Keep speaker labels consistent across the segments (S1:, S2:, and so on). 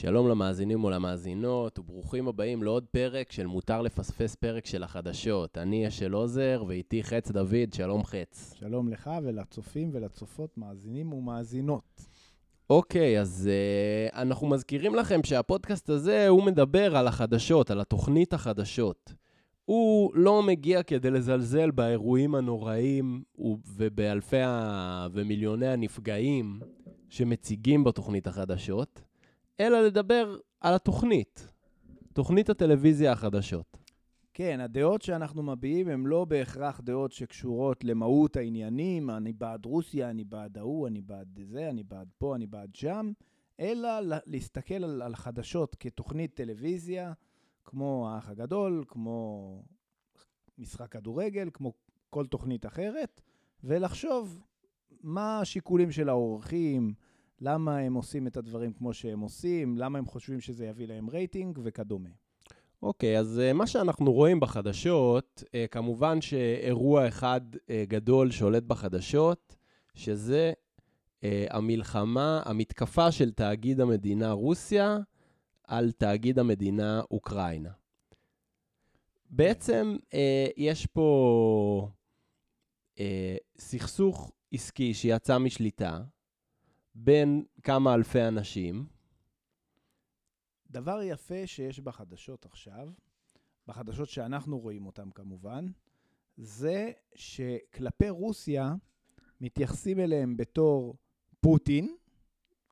S1: שלום למאזינים ולמאזינות, וברוכים הבאים לעוד פרק של מותר לפספס פרק של החדשות. אני אשל עוזר, ואיתי חץ דוד, שלום חץ.
S2: שלום לך ולצופים ולצופות, מאזינים ומאזינות.
S1: אוקיי, אז uh, אנחנו מזכירים לכם שהפודקאסט הזה, הוא מדבר על החדשות, על התוכנית החדשות. הוא לא מגיע כדי לזלזל באירועים הנוראים ובאלפי ה... ומיליוני הנפגעים שמציגים בתוכנית החדשות. אלא לדבר על התוכנית, תוכנית הטלוויזיה החדשות.
S2: כן, הדעות שאנחנו מביעים הן לא בהכרח דעות שקשורות למהות העניינים, אני בעד רוסיה, אני בעד ההוא, אני בעד זה, אני בעד פה, אני בעד שם, אלא להסתכל על, על חדשות כתוכנית טלוויזיה, כמו האח הגדול, כמו משחק כדורגל, כמו כל תוכנית אחרת, ולחשוב מה השיקולים של האורחים, למה הם עושים את הדברים כמו שהם עושים, למה הם חושבים שזה יביא להם רייטינג וכדומה.
S1: אוקיי, okay, אז uh, מה שאנחנו רואים בחדשות, uh, כמובן שאירוע אחד uh, גדול שולט בחדשות, שזה המלחמה, המתקפה של תאגיד המדינה רוסיה על תאגיד המדינה אוקראינה. בעצם יש פה סכסוך עסקי שיצא משליטה, בין כמה אלפי אנשים.
S2: דבר יפה שיש בחדשות עכשיו, בחדשות שאנחנו רואים אותן כמובן, זה שכלפי רוסיה מתייחסים אליהם בתור פוטין,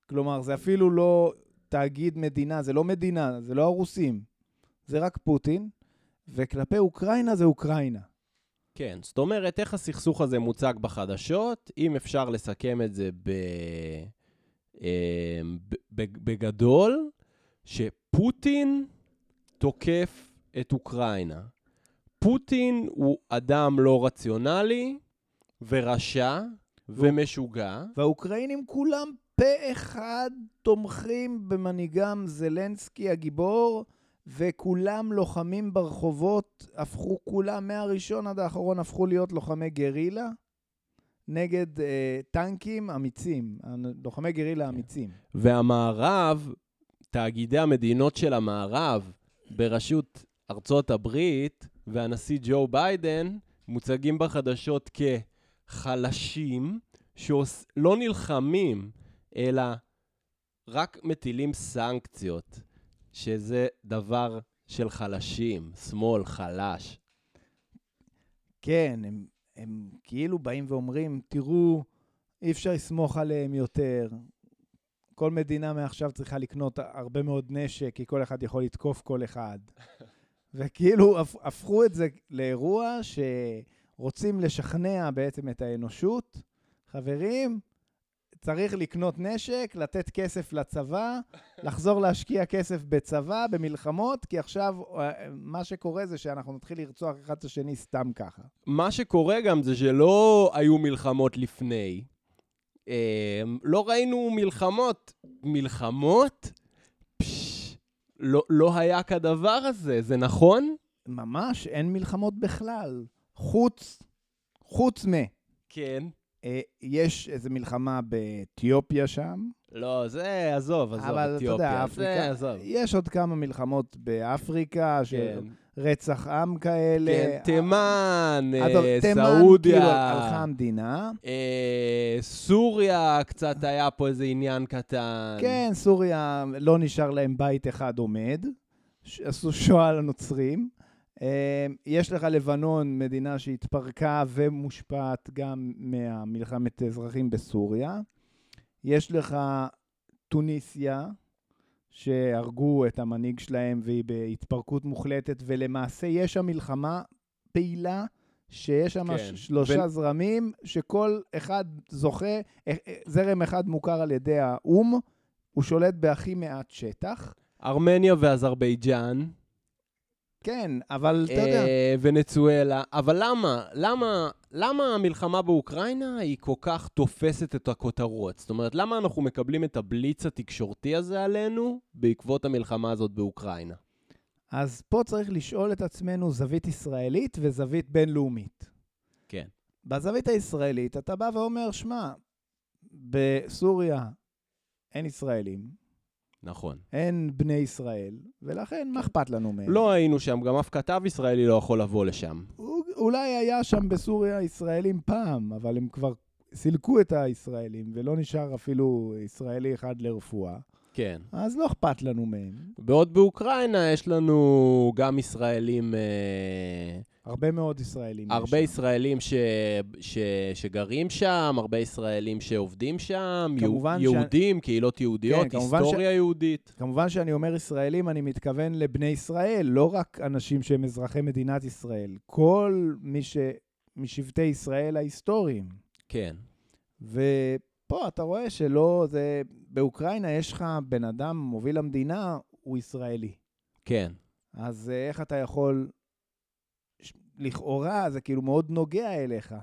S2: כלומר זה אפילו לא תאגיד מדינה, זה לא מדינה, זה לא הרוסים, זה רק פוטין, וכלפי אוקראינה זה אוקראינה.
S1: כן, זאת אומרת, איך הסכסוך הזה מוצג בחדשות, אם אפשר לסכם את זה ב... אמ, בגדול, שפוטין תוקף את אוקראינה. פוטין הוא אדם לא רציונלי ורשע ומשוגע.
S2: והאוקראינים כולם פה אחד תומכים במנהיגם זלנסקי הגיבור, וכולם לוחמים ברחובות, הפכו כולם, מהראשון עד האחרון, הפכו להיות לוחמי גרילה. נגד אה, טנקים אמיצים, לוחמי גרילה אמיצים.
S1: והמערב, תאגידי המדינות של המערב, בראשות ארצות הברית והנשיא ג'ו ביידן, מוצגים בחדשות כחלשים, שלא נלחמים, אלא רק מטילים סנקציות, שזה דבר של חלשים, שמאל, חלש.
S2: כן, הם הם כאילו באים ואומרים, תראו, אי אפשר לסמוך עליהם יותר. כל מדינה מעכשיו צריכה לקנות הרבה מאוד נשק, כי כל אחד יכול לתקוף כל אחד. וכאילו הפכו את זה לאירוע שרוצים לשכנע בעצם את האנושות. חברים, צריך לקנות נשק, לתת כסף לצבא, לחזור להשקיע כסף בצבא, במלחמות, כי עכשיו אה, מה שקורה זה שאנחנו נתחיל לרצוח אחד את השני סתם ככה.
S1: מה שקורה גם זה שלא היו מלחמות לפני. אה, לא ראינו מלחמות. מלחמות? פש, לא, לא היה כדבר הזה, זה נכון?
S2: ממש, אין מלחמות בכלל. חוץ, חוץ מ...
S1: כן.
S2: אה, יש איזו מלחמה באתיופיה שם.
S1: לא, זה, עזוב, עזוב,
S2: אבל
S1: אתיופיה. אבל אתה יודע,
S2: אפריקה, זה, עזוב. יש עוד כמה מלחמות באפריקה, כן. רצח עם כאלה.
S1: כן, תימן, אה, תימן, סעודיה. כאילו
S2: הלכה המדינה.
S1: אה, סוריה, קצת היה פה איזה עניין קטן.
S2: כן, סוריה, לא נשאר להם בית אחד עומד. עשו שואה לנוצרים. אמ, יש לך לבנון, מדינה שהתפרקה ומושפעת גם מהמלחמת אזרחים בסוריה. יש לך טוניסיה, שהרגו את המנהיג שלהם והיא בהתפרקות מוחלטת, ולמעשה יש שם מלחמה פעילה, שיש שם כן. שלושה ו... זרמים, שכל אחד זוכה, אה, אה, זרם אחד מוכר על ידי האו"ם, הוא שולט בהכי מעט שטח.
S1: ארמניה ואזרבייג'אן.
S2: כן, אבל אתה יודע... אה,
S1: ונצואלה. אבל למה? למה, למה המלחמה באוקראינה היא כל כך תופסת את הכותרות? זאת אומרת, למה אנחנו מקבלים את הבליץ התקשורתי הזה עלינו בעקבות המלחמה הזאת באוקראינה?
S2: אז פה צריך לשאול את עצמנו זווית ישראלית וזווית בינלאומית.
S1: כן.
S2: בזווית הישראלית אתה בא ואומר, שמע, בסוריה אין ישראלים.
S1: נכון.
S2: אין בני ישראל, ולכן מה אכפת לנו מהם?
S1: לא היינו שם, גם אף כתב ישראלי לא יכול לבוא לשם.
S2: אולי היה שם בסוריה ישראלים פעם, אבל הם כבר סילקו את הישראלים, ולא נשאר אפילו ישראלי אחד לרפואה,
S1: כן.
S2: אז לא אכפת לנו מהם.
S1: בעוד באוקראינה יש לנו גם ישראלים, אה,
S2: הרבה מאוד ישראלים. יש
S1: הרבה
S2: שם.
S1: ישראלים ש, ש, שגרים שם, הרבה ישראלים שעובדים שם, יהו-
S2: כמובן ש-
S1: יהודים, קהילות יהודיות,
S2: כן, כמובן ש-
S1: היסטוריה יהודית.
S2: כמובן שאני אומר ישראלים, אני מתכוון לבני ישראל, לא רק אנשים שהם אזרחי מדינת ישראל. כל מי ש... משבטי ישראל ההיסטוריים.
S1: כן,
S2: ופה אתה רואה שלא, זה... באוקראינה יש לך בן אדם מוביל המדינה, הוא ישראלי.
S1: כן.
S2: אז אה, איך אתה יכול... לכאורה זה כאילו מאוד נוגע אליך.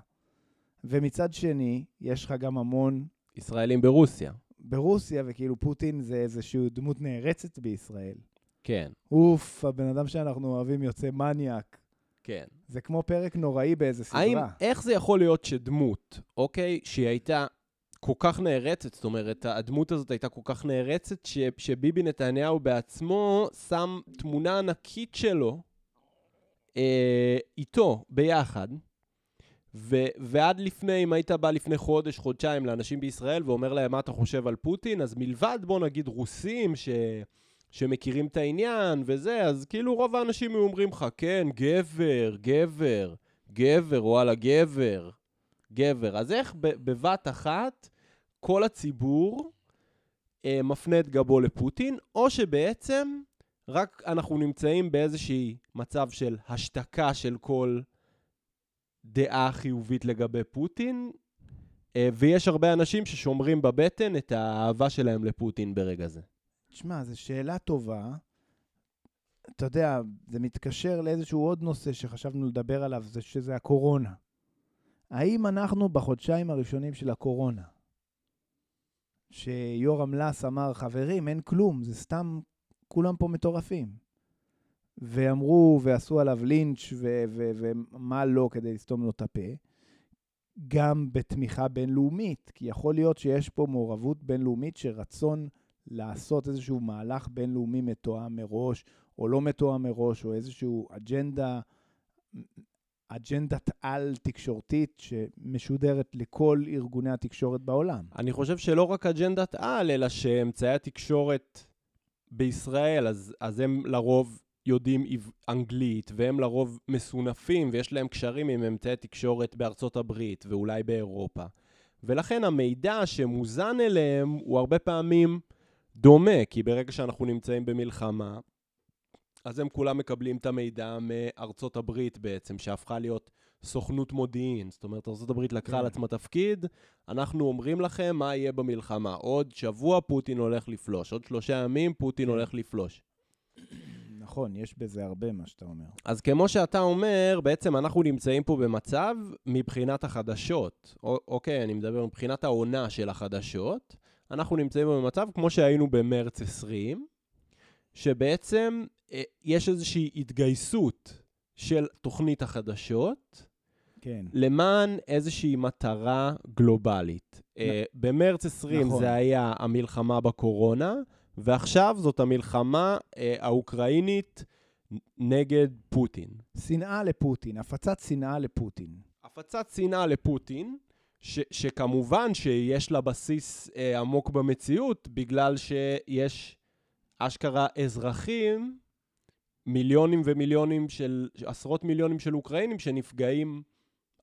S2: ומצד שני, יש לך גם המון
S1: ישראלים ברוסיה.
S2: ברוסיה, וכאילו פוטין זה איזושהי דמות נערצת בישראל.
S1: כן,
S2: אוף, הבן אדם שאנחנו אוהבים יוצא מניאק.
S1: כן.
S2: זה כמו פרק נוראי באיזה סדרה.
S1: האם, איך זה יכול להיות שדמות, אוקיי, שהיא הייתה כל כך נערצת, זאת אומרת, הדמות הזאת הייתה כל כך נערצת, ש, שביבי נתניהו בעצמו שם תמונה ענקית שלו אה, איתו, ביחד, ו, ועד לפני, אם היית בא לפני חודש, חודשיים לאנשים בישראל ואומר להם מה אתה חושב על פוטין, אז מלבד, בוא נגיד, רוסים ש... שמכירים את העניין וזה, אז כאילו רוב האנשים היו אומרים לך, כן, גבר, גבר, גבר, וואלה, גבר, גבר. אז איך בבת אחת כל הציבור אה, מפנה את גבו לפוטין, או שבעצם רק אנחנו נמצאים באיזשהי מצב של השתקה של כל דעה חיובית לגבי פוטין, אה, ויש הרבה אנשים ששומרים בבטן את האהבה שלהם לפוטין ברגע זה.
S2: תשמע, זו שאלה טובה. אתה יודע, זה מתקשר לאיזשהו עוד נושא שחשבנו לדבר עליו, זה שזה הקורונה. האם אנחנו בחודשיים הראשונים של הקורונה, שיורם לס אמר, חברים, אין כלום, זה סתם, כולם פה מטורפים. ואמרו ועשו עליו לינץ' ומה לא כדי לסתום לו את הפה, גם בתמיכה בינלאומית, כי יכול להיות שיש פה מעורבות בינלאומית שרצון לעשות איזשהו מהלך בינלאומי מתואם מראש, או לא מתואם מראש, או איזשהו אג'נדה, אג'נדת על תקשורתית שמשודרת לכל ארגוני התקשורת בעולם.
S1: אני חושב שלא רק אג'נדת על, אלא שאמצעי התקשורת בישראל, אז, אז הם לרוב יודעים אנגלית, והם לרוב מסונפים, ויש להם קשרים עם אמצעי תקשורת בארצות הברית, ואולי באירופה. ולכן המידע שמוזן אליהם הוא הרבה פעמים דומה, כי ברגע שאנחנו נמצאים במלחמה, אז הם כולם מקבלים את המידע מארצות הברית בעצם, שהפכה להיות סוכנות מודיעין. זאת אומרת, ארצות הברית לקחה על
S2: כן.
S1: עצמה תפקיד, אנחנו אומרים לכם מה יהיה במלחמה. עוד שבוע פוטין הולך לפלוש, עוד שלושה ימים פוטין
S2: כן.
S1: הולך לפלוש.
S2: נכון, יש בזה הרבה מה שאתה אומר.
S1: אז כמו שאתה אומר, בעצם אנחנו נמצאים פה במצב מבחינת החדשות. א- אוקיי, אני מדבר מבחינת העונה של החדשות. אנחנו נמצאים במצב כמו שהיינו במרץ 20, שבעצם אה, יש איזושהי התגייסות של תוכנית החדשות
S2: כן.
S1: למען איזושהי מטרה גלובלית. אה, במרץ 20
S2: נכון.
S1: זה היה המלחמה בקורונה, ועכשיו זאת המלחמה אה, האוקראינית נ- נגד פוטין.
S2: שנאה לפוטין, הפצת שנאה לפוטין.
S1: הפצת שנאה לפוטין, ש, שכמובן שיש לה בסיס אה, עמוק במציאות, בגלל שיש אשכרה אזרחים, מיליונים ומיליונים של, עשרות מיליונים של אוקראינים שנפגעים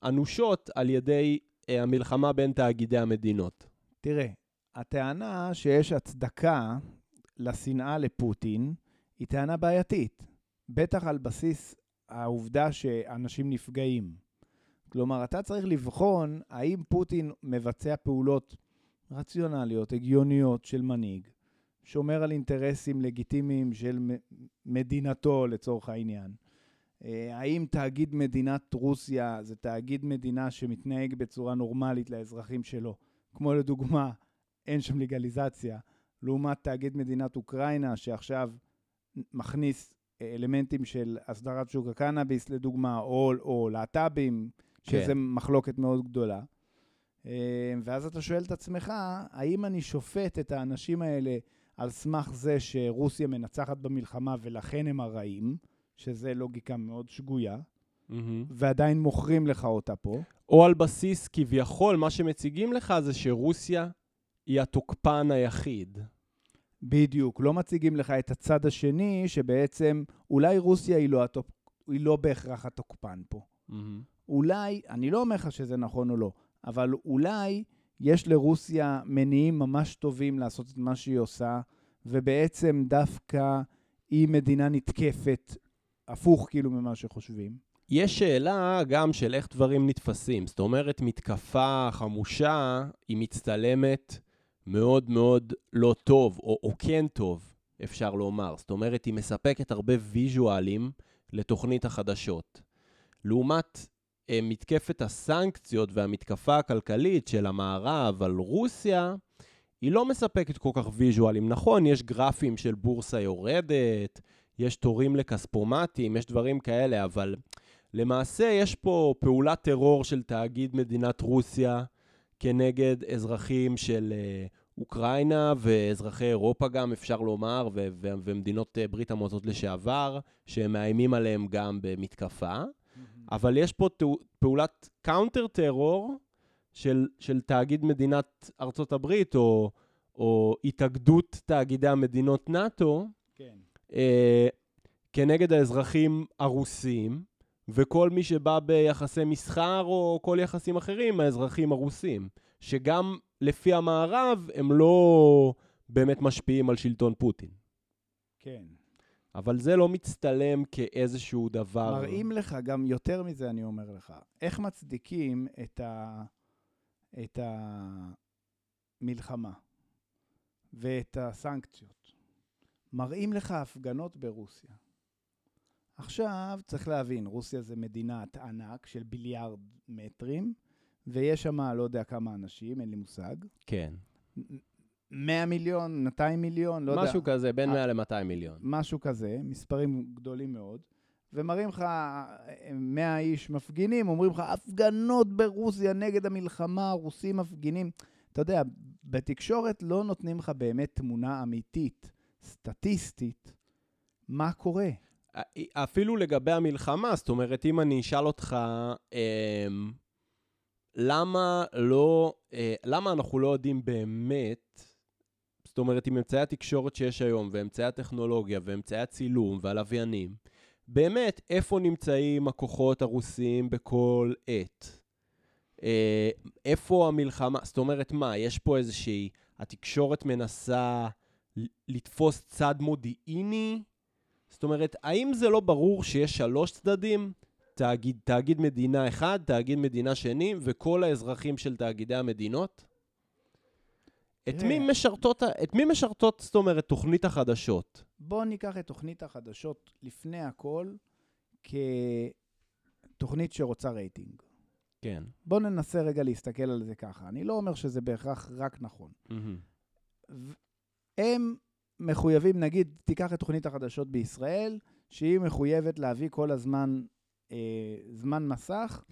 S1: אנושות על ידי אה, המלחמה בין תאגידי המדינות.
S2: תראה, הטענה שיש הצדקה לשנאה לפוטין היא טענה בעייתית, בטח על בסיס העובדה שאנשים נפגעים. כלומר, אתה צריך לבחון האם פוטין מבצע פעולות רציונליות, הגיוניות של מנהיג, שומר על אינטרסים לגיטימיים של מדינתו לצורך העניין. אה, האם תאגיד מדינת רוסיה זה תאגיד מדינה שמתנהג בצורה נורמלית לאזרחים שלו? כמו לדוגמה, אין שם לגליזציה, לעומת תאגיד מדינת אוקראינה, שעכשיו מכניס אה, אלמנטים של הסדרת שוק הקנאביס, לדוגמה, או, או להט"בים, שזה
S1: כן.
S2: מחלוקת מאוד גדולה. אה, ואז אתה שואל את עצמך, האם אני שופט את האנשים האלה על סמך זה שרוסיה מנצחת במלחמה ולכן הם הרעים, שזה לוגיקה מאוד שגויה,
S1: מהמם.
S2: ועדיין מוכרים לך אותה פה.
S1: או על בסיס כביכול, מה שמציגים לך זה שרוסיה היא התוקפן היחיד.
S2: בדיוק, לא מציגים לך את הצד השני, שבעצם אולי רוסיה היא לא, התוק... היא לא בהכרח התוקפן פה.
S1: מהמם.
S2: אולי, אני לא אומר לך שזה נכון או לא, אבל אולי יש לרוסיה מניעים ממש טובים לעשות את מה שהיא עושה, ובעצם דווקא היא מדינה נתקפת, הפוך כאילו ממה שחושבים.
S1: יש שאלה גם של איך דברים נתפסים. זאת אומרת, מתקפה חמושה, היא מצטלמת מאוד מאוד לא טוב, או, או כן טוב, אפשר לומר. זאת אומרת, היא מספקת הרבה ויז'ואלים לתוכנית החדשות. לעומת מתקפת הסנקציות והמתקפה הכלכלית של המערב על רוסיה, היא לא מספקת כל כך ויז'ואלים. נכון, יש גרפים של בורסה יורדת, יש תורים לכספומטים, יש דברים כאלה, אבל למעשה יש פה פעולת טרור של תאגיד מדינת רוסיה כנגד אזרחים של אה, אוקראינה ואזרחי אירופה גם, אפשר לומר, ו- ו- ומדינות אה, ברית המועצות לשעבר, שמאיימים עליהם גם במתקפה. אבל יש פה פעולת counter terror של, של תאגיד מדינת ארצות הברית, או, או התאגדות תאגידי המדינות נאט"ו,
S2: כן.
S1: אה, כנגד האזרחים הרוסים, וכל מי שבא ביחסי מסחר או כל יחסים אחרים, האזרחים הרוסים, שגם לפי המערב הם לא באמת משפיעים על שלטון פוטין.
S2: כן.
S1: אבל זה לא מצטלם כאיזשהו דבר...
S2: מראים לך, גם יותר מזה אני אומר לך, איך מצדיקים את, ה... את המלחמה ואת הסנקציות. מראים לך הפגנות ברוסיה. עכשיו, צריך להבין, רוסיה זה מדינת ענק של ביליארד מטרים, ויש שם לא יודע כמה אנשים, אין לי מושג.
S1: כן.
S2: 100 מיליון, 200 מיליון, לא יודע.
S1: משהו כזה, בין
S2: אה.
S1: 100 ל-200 מיליון.
S2: משהו כזה, מספרים גדולים מאוד, ומראים לך אה, 100 איש מפגינים, אומרים לך, הפגנות ברוסיה נגד המלחמה, הרוסים מפגינים. אתה יודע, בתקשורת לא נותנים לך באמת תמונה אמיתית, סטטיסטית, מה קורה.
S1: אפילו לגבי המלחמה, זאת אומרת, אם אני אשאל אותך, אמ, למה לא, אה, למה אנחנו לא יודעים באמת, זאת אומרת, עם אמצעי התקשורת שיש היום, ואמצעי הטכנולוגיה, ואמצעי הצילום, והלוויינים, באמת, איפה נמצאים הכוחות הרוסיים בכל עת? אה, איפה המלחמה, זאת אומרת, מה, יש פה איזושהי, התקשורת מנסה לתפוס צד מודיעיני? זאת אומרת, האם זה לא ברור שיש שלוש צדדים? תאגיד, תאגיד מדינה אחד, תאגיד מדינה שני, וכל האזרחים של תאגידי המדינות? את
S2: תראה.
S1: מי משרתות, את מי משרתות, זאת אומרת, תוכנית החדשות?
S2: בואו ניקח את תוכנית החדשות לפני הכל כתוכנית שרוצה רייטינג.
S1: כן.
S2: בואו ננסה רגע להסתכל על זה ככה. אני לא אומר שזה בהכרח רק נכון. ו- הם מחויבים, נגיד, תיקח את תוכנית החדשות בישראל, שהיא מחויבת להביא כל הזמן אה, זמן מסך,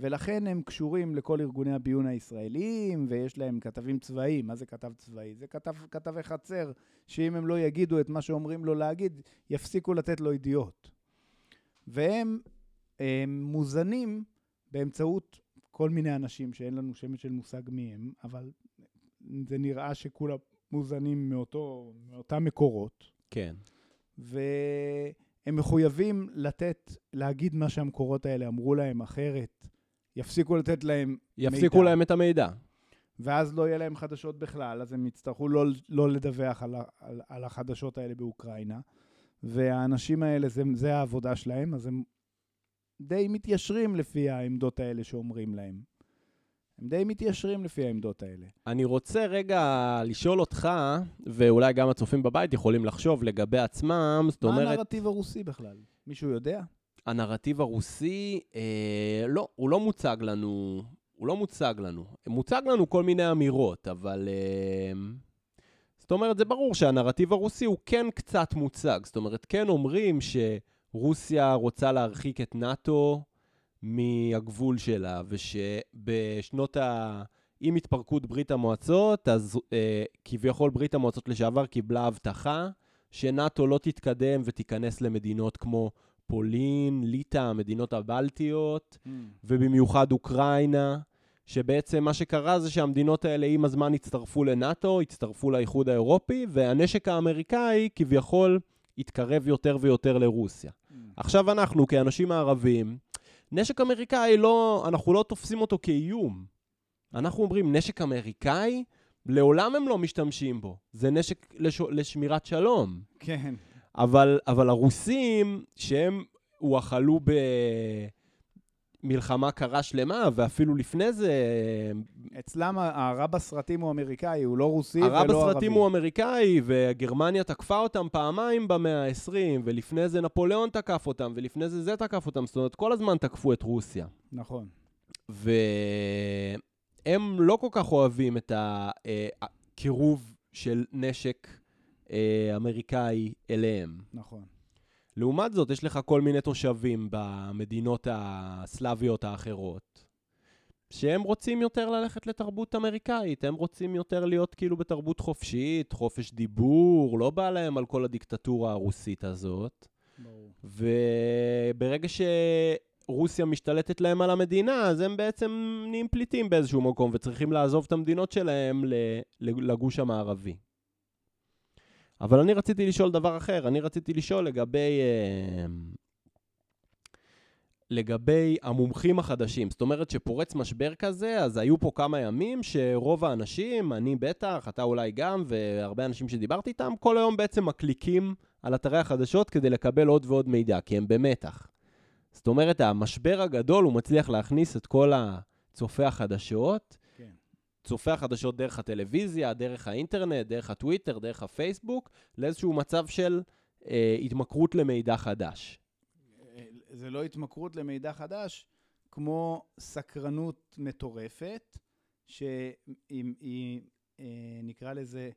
S2: ולכן הם קשורים לכל ארגוני הביון הישראליים, ויש להם כתבים צבאיים. מה זה כתב צבאי? זה כתב, כתבי חצר, שאם הם לא יגידו את מה שאומרים לו להגיד, יפסיקו לתת לו ידיעות. והם אה, מוזנים באמצעות כל מיני אנשים שאין לנו שמץ של מושג מי הם, אבל זה נראה שכולם מוזנים מאותו, מאותם מקורות,
S1: כן.
S2: והם מחויבים לתת, להגיד מה שהמקורות האלה אמרו להם, אחרת יפסיקו לתת להם
S1: יפסיקו
S2: מידע.
S1: להם את המידע.
S2: ואז לא יהיה להם חדשות בכלל, אז הם יצטרכו לא, לא לדווח על, על, על החדשות האלה באוקראינה. והאנשים האלה, זה, זה העבודה שלהם, אז הם די מתיישרים לפי העמדות האלה שאומרים להם. הם די מתיישרים לפי העמדות האלה.
S1: אני רוצה רגע לשאול אותך, ואולי גם הצופים בבית יכולים לחשוב לגבי עצמם, זאת
S2: מה
S1: אומרת,
S2: הנרטיב הרוסי בכלל? מישהו יודע?
S1: הנרטיב הרוסי, אה, לא, הוא לא מוצג לנו, הוא לא מוצג לנו. מוצג לנו כל מיני אמירות, אבל... אה, זאת אומרת, זה ברור שהנרטיב הרוסי הוא כן קצת מוצג. זאת אומרת, כן אומרים שרוסיה רוצה להרחיק את נאט"ו מהגבול שלה, ושבשנות ה... עם התפרקות ברית המועצות, אז אה, כביכול ברית המועצות לשעבר קיבלה הבטחה שנאט"ו לא תתקדם ותיכנס למדינות כמו פולין, ליטא, המדינות הבלטיות,
S2: Mm.
S1: ובמיוחד אוקראינה, שבעצם מה שקרה זה שהמדינות האלה עם הזמן הצטרפו לנאט"ו, הצטרפו לאיחוד האירופי, והנשק האמריקאי כביכול התקרב יותר ויותר לרוסיה.
S2: Mm.
S1: עכשיו אנחנו, כאנשים הערבים, נשק אמריקאי, לא, אנחנו לא תופסים אותו כאיום. אנחנו אומרים, נשק אמריקאי, לעולם הם לא משתמשים בו. זה נשק לש... לשמירת שלום.
S2: כן.
S1: אבל, אבל הרוסים, שהם הואכלו במלחמה קרה שלמה, ואפילו לפני זה,
S2: אצלם הרע בסרטים הוא אמריקאי, הוא לא רוסי ולא
S1: הרע
S2: ערבי.
S1: בסרטים הוא אמריקאי, וגרמניה תקפה אותם פעמיים במאה ה-20, ולפני זה נפוליאון תקף אותם, ולפני זה זה תקף אותם, זאת אומרת, כל הזמן תקפו את רוסיה.
S2: נכון.
S1: והם לא כל כך אוהבים את הקירוב של נשק אה, אמריקאי אליהם.
S2: נכון.
S1: לעומת זאת, יש לך כל מיני תושבים במדינות הסלאביות האחרות, שהם רוצים יותר ללכת לתרבות אמריקאית, הם רוצים יותר להיות כאילו בתרבות חופשית, חופש דיבור, לא בא להם על כל הדיקטטורה הרוסית הזאת.
S2: ברור.
S1: וברגע שרוסיה משתלטת להם על המדינה, אז הם בעצם נהיים פליטים באיזשהו מקום, וצריכים לעזוב את המדינות שלהם לגוש המערבי. אבל אני רציתי לשאול דבר אחר, אני רציתי לשאול לגבי, אה, לגבי המומחים החדשים. זאת אומרת שפורץ משבר כזה, אז היו פה כמה ימים שרוב האנשים, אני בטח, אתה אולי גם, והרבה אנשים שדיברתי איתם, כל היום בעצם מקליקים על אתרי החדשות כדי לקבל עוד ועוד מידע, כי הם במתח. זאת אומרת, המשבר הגדול, הוא מצליח להכניס את כל הצופי החדשות, צופי החדשות דרך הטלוויזיה, דרך האינטרנט, דרך הטוויטר, דרך הפייסבוק, לאיזשהו מצב של אה, התמכרות למידע חדש.
S2: זה לא התמכרות למידע חדש, כמו סקרנות מטורפת, שהיא, היא, אה, נקרא לזה,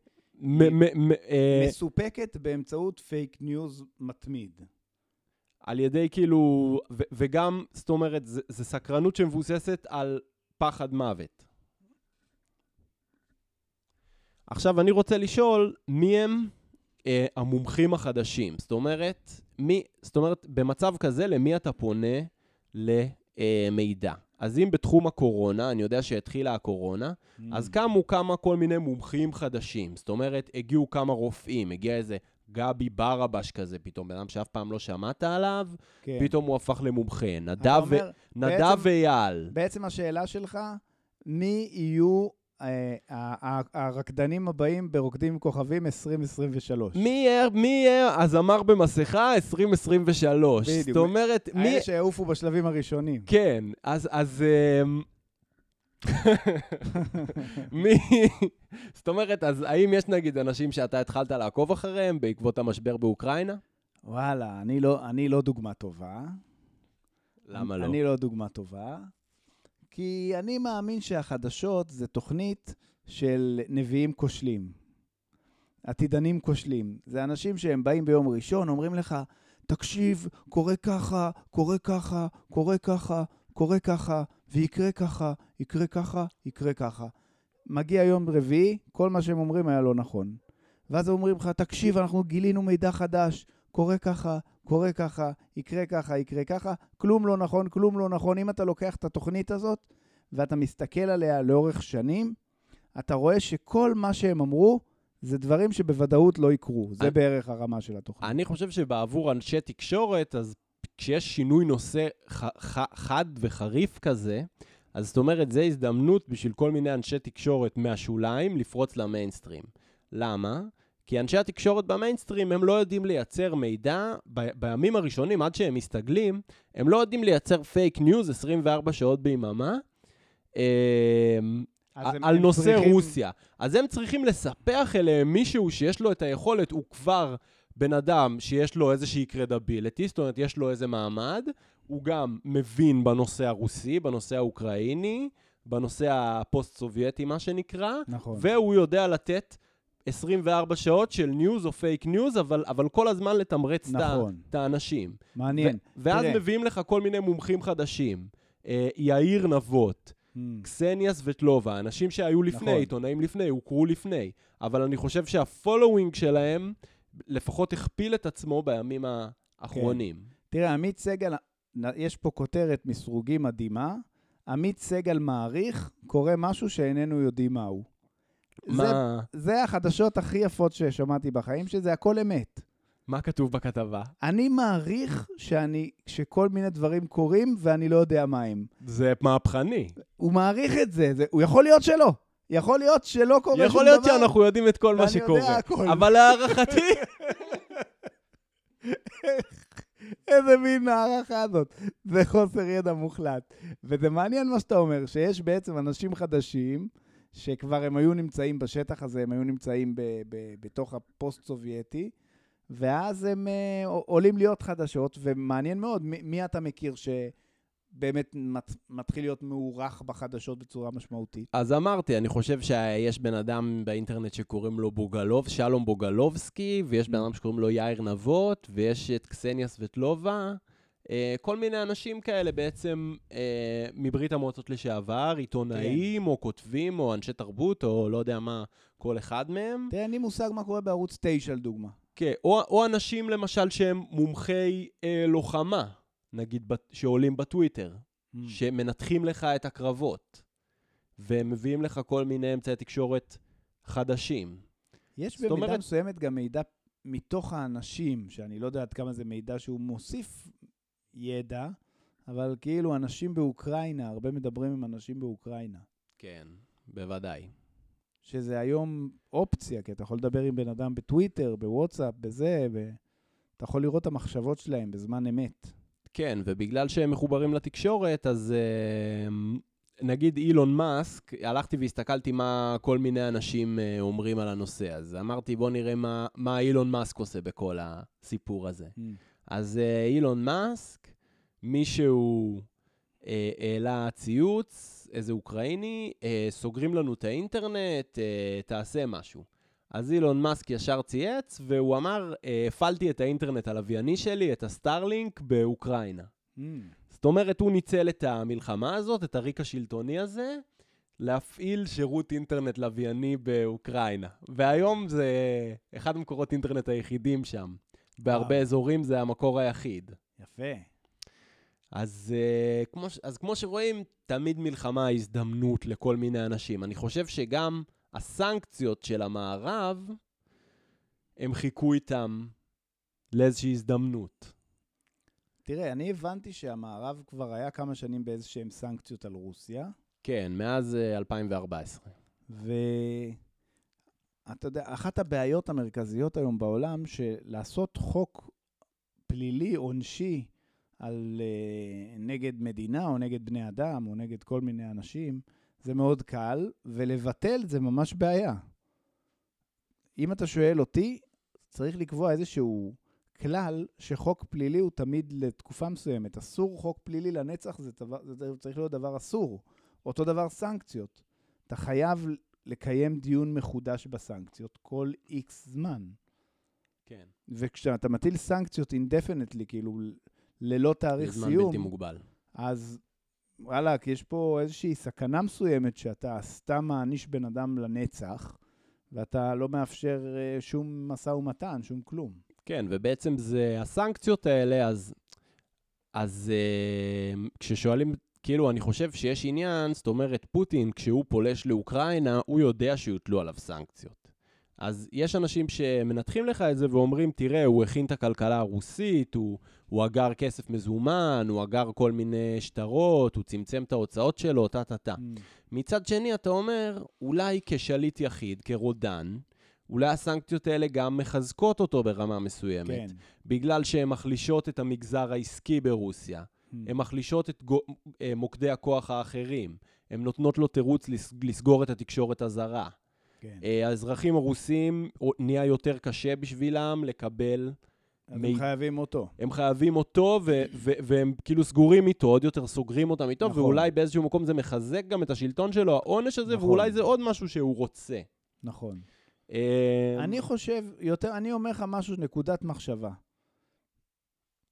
S1: אה,
S2: מסופקת באמצעות פייק ניוז מתמיד.
S1: על ידי כאילו, ו- וגם, זאת אומרת, זה, זה סקרנות שמבוססת על פחד מוות. עכשיו, אני רוצה לשאול, מי הם אה, המומחים החדשים? זאת אומרת, מי, זאת אומרת, במצב כזה, למי אתה פונה למידע? אז אם בתחום הקורונה, אני יודע שהתחילה הקורונה, אז
S2: Mm.
S1: קמו כמה כל מיני מומחים חדשים. זאת אומרת, הגיעו כמה רופאים, הגיע איזה גבי ברבש כזה פתאום, בן אדם שאף פעם לא שמעת עליו,
S2: כן.
S1: פתאום הוא הפך למומחה. נדב, ו...
S2: אומר,
S1: נדב
S2: בעצם-
S1: ואייל.
S2: בעצם השאלה שלך, מי יהיו אה, הרקדנים הבאים ברוקדים עם כוכבים 2023?
S1: מי יהיה, מי יהיה הזמר במסכה 2023?
S2: בדיוק.
S1: זאת אומרת, מי...
S2: האלה שיעופו בשלבים הראשונים.
S1: כן, אז... אז אמ, מי... זאת אומרת, אז האם יש נגיד אנשים שאתה התחלת לעקוב אחריהם בעקבות המשבר באוקראינה?
S2: וואלה, אני לא, אני לא דוגמה טובה.
S1: למה לא?
S2: אני לא דוגמה טובה, כי אני מאמין שהחדשות זה תוכנית של נביאים כושלים. עתידנים כושלים. זה אנשים שהם באים ביום ראשון, אומרים לך, תקשיב, קורה ככה, קורה ככה, קורה ככה, קורה ככה, ויקרה ככה, יקרה ככה, יקרה ככה. מגיע יום רביעי, כל מה שהם אומרים היה לא נכון. ואז אומרים לך, תקשיב, אנחנו גילינו מידע חדש, קורה ככה, קורה ככה, יקרה ככה, יקרה ככה, כלום לא נכון, כלום לא נכון. אם אתה לוקח את התוכנית הזאת ואתה מסתכל עליה לאורך שנים, אתה רואה שכל מה שהם אמרו זה דברים שבוודאות לא יקרו. זה
S1: אני-
S2: בערך הרמה של התוכנית.
S1: אני חושב שבעבור אנשי תקשורת, אז כשיש שינוי נושא ח- ח- חד וחריף כזה, אז זאת אומרת, זו הזדמנות בשביל כל מיני אנשי תקשורת מהשוליים לפרוץ למיינסטרים. למה? כי אנשי התקשורת במיינסטרים, הם לא יודעים לייצר מידע, ב- בימים הראשונים, עד שהם מסתגלים, הם לא יודעים לייצר פייק ניוז 24 שעות ביממה.
S2: הם-
S1: על
S2: הם
S1: נושא
S2: צריכים-
S1: רוסיה. אז הם צריכים לספח אליהם מישהו שיש לו את היכולת, הוא כבר בן אדם שיש לו איזושהי credibility, זאת אומרת, יש לו איזה מעמד, הוא גם מבין בנושא הרוסי, בנושא האוקראיני, בנושא הפוסט-סובייטי, מה שנקרא,
S2: נכון.
S1: והוא יודע לתת 24 שעות של news או פייק ניוז, אבל, אבל כל הזמן לתמרץ את
S2: נכון.
S1: את האנשים.
S2: מעניין.
S1: ו- ואז
S2: תראה.
S1: מביאים לך כל מיני מומחים חדשים. אה, יאיר נבות, קסניה סבטלובה, אנשים שהיו לפני,
S2: נכון.
S1: עיתונאים לפני, הוכרו לפני. אבל אני חושב שה following שלהם לפחות הכפיל את עצמו בימים האחרונים.
S2: תראה, עמית סגל, יש פה כותרת מסרוגי מדהימה. עמית סגל מעריך, קורה משהו שאיננו יודעים מהו. זה,
S1: מה,
S2: זה החדשות הכי יפות ששמעתי בחיים, שזה הכל אמת.
S1: מה כתוב בכתבה?
S2: אני מעריך שאני, שכל מיני דברים קורים ואני לא יודע מה הם.
S1: זה מהפכני.
S2: הוא מעריך את זה, זה הוא יכול להיות שלא. יכול להיות שלא קורה שום דבר.
S1: יכול להיות שאנחנו יודעים את כל מה
S2: ואני יודע
S1: שקורה.
S2: הכל.
S1: אבל להערכתי,
S2: איזה מין הערכה זאת. זה חוסר ידע מוחלט. וזה מעניין מה שאתה אומר, שיש בעצם אנשים חדשים, שכבר הם היו נמצאים בשטח הזה, הם היו נמצאים ב- ב- בתוך הפוסט-סובייטי, ואז הם אה, עולים להיות חדשות, ומעניין מאוד, מי, מי אתה מכיר שבאמת מת, מתחיל להיות מוערך בחדשות בצורה משמעותית?
S1: אז אמרתי, אני חושב שיש בן אדם באינטרנט שקוראים לו בוגלוב, שלום בוגלובסקי, ויש בן אדם שקוראים לו יאיר נבות, ויש את קסניה סבטלובה. אה, כל מיני אנשים כאלה בעצם אה, מברית המועצות לשעבר, עיתונאים, או כותבים, או אנשי תרבות, או לא יודע מה, כל אחד מהם.
S2: תראה, אין לי מושג מה קורה בערוץ 9, לדוגמה.
S1: כן, או, או אנשים למשל שהם מומחי אה, לוחמה, נגיד, בת, שעולים בטוויטר, שמנתחים לך את הקרבות, ומביאים לך כל מיני אמצעי תקשורת חדשים.
S2: יש במידה
S1: אומרת-
S2: מסוימת גם מידע מתוך האנשים, שאני לא יודע עד כמה זה מידע שהוא מוסיף ידע, אבל כאילו אנשים באוקראינה, הרבה מדברים עם אנשים באוקראינה,
S1: כן, בוודאי.
S2: שזה היום אופציה, כי אתה יכול לדבר עם בן אדם בטוויטר, בוואטסאפ, בזה, ואתה יכול לראות את המחשבות שלהם בזמן אמת.
S1: כן, ובגלל שהם מחוברים לתקשורת, אז אה, נגיד אילון מאסק, הלכתי והסתכלתי מה כל מיני אנשים אה, אומרים על הנושא, אז אמרתי, בוא נראה מה, מה אילון מאסק עושה בכל הסיפור הזה. אז אה, אילון מאסק, מישהו אה, העלה ציוץ, איזה אוקראיני, אה, סוגרים לנו את האינטרנט, אה, תעשה משהו. אז אילון מאסק ישר צייץ, והוא אמר, אה, הפעלתי את האינטרנט הלווייני שלי, את הסטארלינק, באוקראינה. זאת אומרת, הוא ניצל את המלחמה הזאת, את הריק השלטוני הזה, להפעיל שירות אינטרנט לווייני באוקראינה. והיום זה אחד המקורות אינטרנט היחידים שם. בהרבה
S2: וואו.
S1: אזורים זה המקור היחיד.
S2: יפה.
S1: אז, uh, כמו, אז כמו שרואים, תמיד מלחמה היא הזדמנות לכל מיני אנשים. אני חושב שגם הסנקציות של המערב, הם חיכו איתם לאיזושהי הזדמנות.
S2: תראה, אני הבנתי שהמערב כבר היה כמה שנים באיזשהם סנקציות על רוסיה,
S1: כן, מאז uh, 2014.
S2: ואתה יודע, אחת הבעיות המרכזיות היום בעולם, שלעשות חוק פלילי, עונשי, על uh, נגד מדינה או נגד בני אדם או נגד כל מיני אנשים, זה מאוד קל, ולבטל זה ממש בעיה. אם אתה שואל אותי, צריך לקבוע איזשהו כלל שחוק פלילי הוא תמיד לתקופה מסוימת. אסור חוק פלילי לנצח, זה, דבר, זה צריך להיות דבר אסור. אותו דבר סנקציות. אתה חייב לקיים דיון מחודש בסנקציות כל איקס זמן.
S1: כן.
S2: וכשאתה מטיל סנקציות אינדפנטלי, כאילו ללא תאריך סיום,
S1: בלתי מוגבל.
S2: אז וואלכ, יש פה איזושהי סכנה מסוימת שאתה סתם מעניש בן אדם לנצח, ואתה לא מאפשר אה, שום משא ומתן, שום כלום.
S1: כן, ובעצם זה, הסנקציות האלה, אז, אז uh, כששואלים, כאילו, אני חושב שיש עניין, זאת אומרת, פוטין, כשהוא פולש לאוקראינה, הוא יודע שיוטלו עליו סנקציות. אז יש אנשים שמנתחים לך את זה ואומרים, תראה, הוא הכין את הכלכלה הרוסית, הוא, הוא אגר כסף מזומן, הוא אגר כל מיני שטרות, הוא צמצם את ההוצאות שלו, טה-טה-טה. מצד שני, אתה אומר, אולי כשליט יחיד, כרודן, אולי הסנקציות האלה גם מחזקות אותו ברמה מסוימת.
S2: כן.
S1: בגלל שהן מחלישות את המגזר העסקי ברוסיה. הן מחלישות את גו- אה, מוקדי הכוח האחרים. הן נותנות לו תירוץ לס- לסגור את התקשורת הזרה.
S2: כן.
S1: אה, האזרחים הרוסים, נהיה יותר קשה בשבילם לקבל,
S2: אז הם חייבים אותו.
S1: הם חייבים אותו, ו- ו- והם כאילו סגורים איתו, עוד יותר סוגרים אותם איתו,
S2: נכון.
S1: ואולי באיזשהו מקום זה מחזק גם את השלטון שלו, העונש הזה,
S2: נכון.
S1: ואולי זה עוד משהו שהוא רוצה.
S2: נכון.
S1: אה,
S2: אני חושב, יותר, אני אומר לך משהו, נקודת מחשבה.